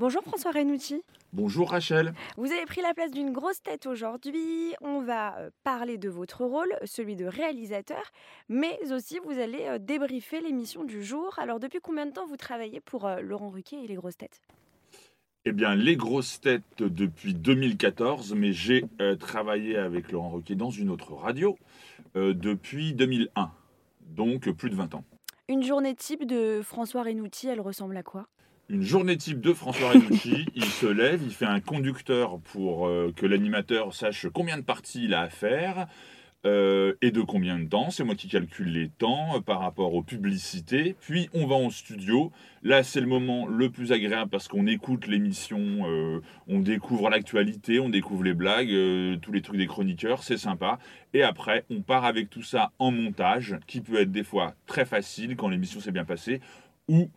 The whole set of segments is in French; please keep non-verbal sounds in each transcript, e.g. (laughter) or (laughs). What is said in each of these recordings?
Bonjour François Renucci. Bonjour Rachel. Vous avez pris la place d'une grosse tête aujourd'hui. On va euh, parler de votre rôle, celui de réalisateur, mais aussi vous allez euh, débriefer l'émission du jour. Alors depuis combien de temps vous travaillez pour euh, Laurent Ruquier et les grosses têtes? Eh bien, les grosses têtes depuis 2014, mais j'ai travaillé avec Laurent Ruquier dans une autre radio depuis 2001, donc plus de 20 ans. Une journée type de François Renucci, elle ressemble à quoi? Une journée type de François Renucci. il se lève, il fait un conducteur pour euh, que l'animateur sache combien de parties il a à faire. Euh, et de combien de temps. C'est moi qui calcule les temps euh, par rapport aux publicités. Puis on va en studio. Là, c'est le moment le plus agréable parce qu'on écoute l'émission, on découvre l'actualité, on découvre les blagues, tous les trucs des chroniqueurs, c'est sympa. Et après, on part avec tout ça en montage, qui peut être des fois très facile quand l'émission s'est bien passée, ou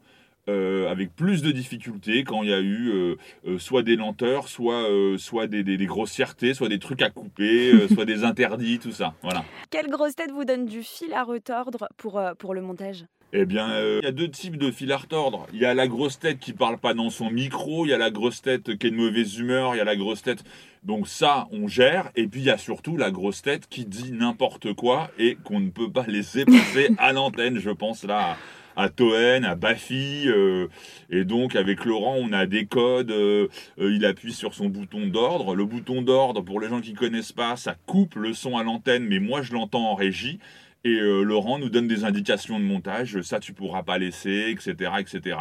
euh, avec plus de difficultés quand il y a eu euh, euh, soit des lenteurs, soit, soit des, des, grossièretés, soit des trucs à couper, (laughs) soit des interdits, tout ça. Voilà. Quelle grosse tête vous donne du fil à retordre pour, pour le montage? Eh bien, il y a deux types de fil à retordre. Il y a la grosse tête qui parle pas dans son micro, il y a la grosse tête qui est de mauvaise humeur, il y a la grosse tête. Donc ça, on gère. Et puis il y a surtout la grosse tête qui dit n'importe quoi et qu'on ne peut pas laisser passer (laughs) à l'antenne. Je pense là à Toen, à Bafi. Euh, et donc, avec Laurent, on a des codes. Euh, euh, il appuie sur son bouton d'ordre. Le bouton d'ordre, pour les gens qui connaissent pas, ça coupe le son à l'antenne, mais moi, je l'entends en régie. Et Laurent nous donne des indications de montage, ça tu pourras pas laisser, etc., etc.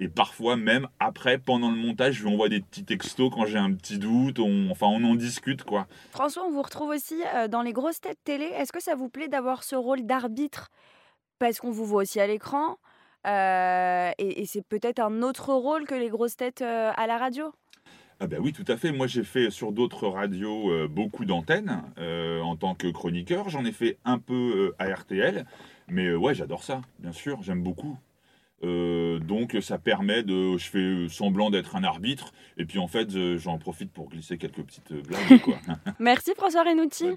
Et parfois même après, pendant le montage, je lui envoie des petits textos quand j'ai un petit doute. enfin, on en discute quoi. François, on vous retrouve aussi dans les grosses têtes télé. Est-ce que ça vous plaît d'avoir ce rôle d'arbitre? Parce qu'on vous voit aussi à l'écran. Euh, et, c'est peut-être un autre rôle que les grosses têtes euh, à la radio? Ah ben oui, tout à fait. Moi, j'ai fait sur d'autres radios euh, beaucoup d'antennes en tant que chroniqueur. J'en ai fait un peu à RTL. Mais ouais, j'adore ça, bien sûr. J'aime beaucoup. donc ça permet de... Je fais semblant d'être un arbitre. Et puis en fait, j'en profite pour glisser quelques petites blagues. (laughs) Merci François Renouti.